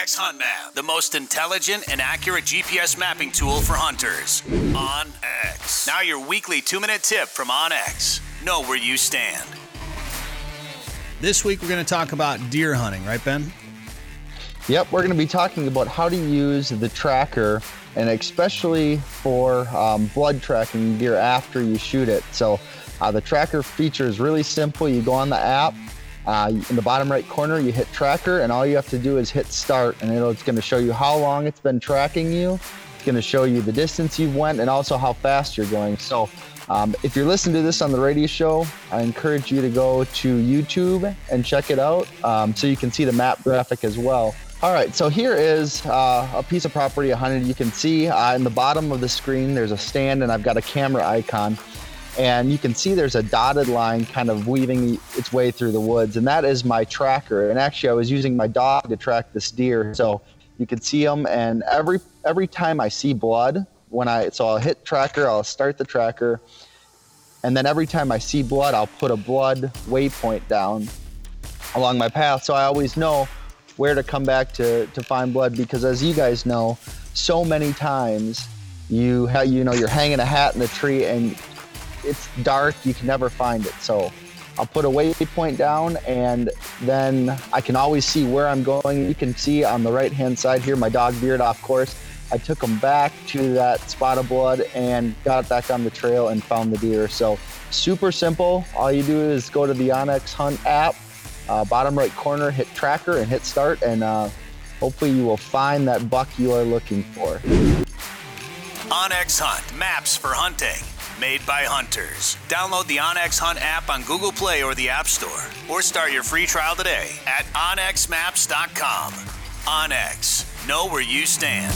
onX Hunt Map, the most intelligent and accurate GPS mapping tool for hunters. OnX. Now your weekly two-minute tip from OnX. Know where you stand. This week we're going to talk about deer hunting, right, Ben? Yep, we're going to be talking about how to use the tracker and especially for um, blood tracking deer after you shoot it. So uh, the tracker feature is really simple. You go on the app, uh, in the bottom right corner, you hit tracker, and all you have to do is hit start, and it's going to show you how long it's been tracking you. It's going to show you the distance you've went and also how fast you're going. So um, if you're listening to this on the radio show, I encourage you to go to YouTube and check it out um, so you can see the map graphic as well. All right, so here is uh, a piece of property I hunted. You can see uh, in the bottom of the screen, there's a stand and I've got a camera icon. And you can see there's a dotted line kind of weaving its way through the woods. And that is my tracker. And actually, I was using my dog to track this deer. So you can see them. And every, every time I see blood, when I so I'll hit tracker, I'll start the tracker, and then every time I see blood, I'll put a blood waypoint down along my path, so I always know where to come back to to find blood. Because as you guys know, so many times you you know you're hanging a hat in the tree and it's dark, you can never find it. So I'll put a waypoint down and then I can always see where I'm going. You can see on the right hand side here my dog veered off course I took him back to that spot of blood and got back on the trail and found the deer. So super simple. All you do is go to the onX Hunt app, uh, bottom right corner, hit tracker and hit start, and uh, hopefully you will find that buck you are looking for. onX Hunt maps for hunting. Made by hunters. Download the onX Hunt app on Google Play or the App Store, or start your free trial today at onxmaps.com. onX, know where you stand.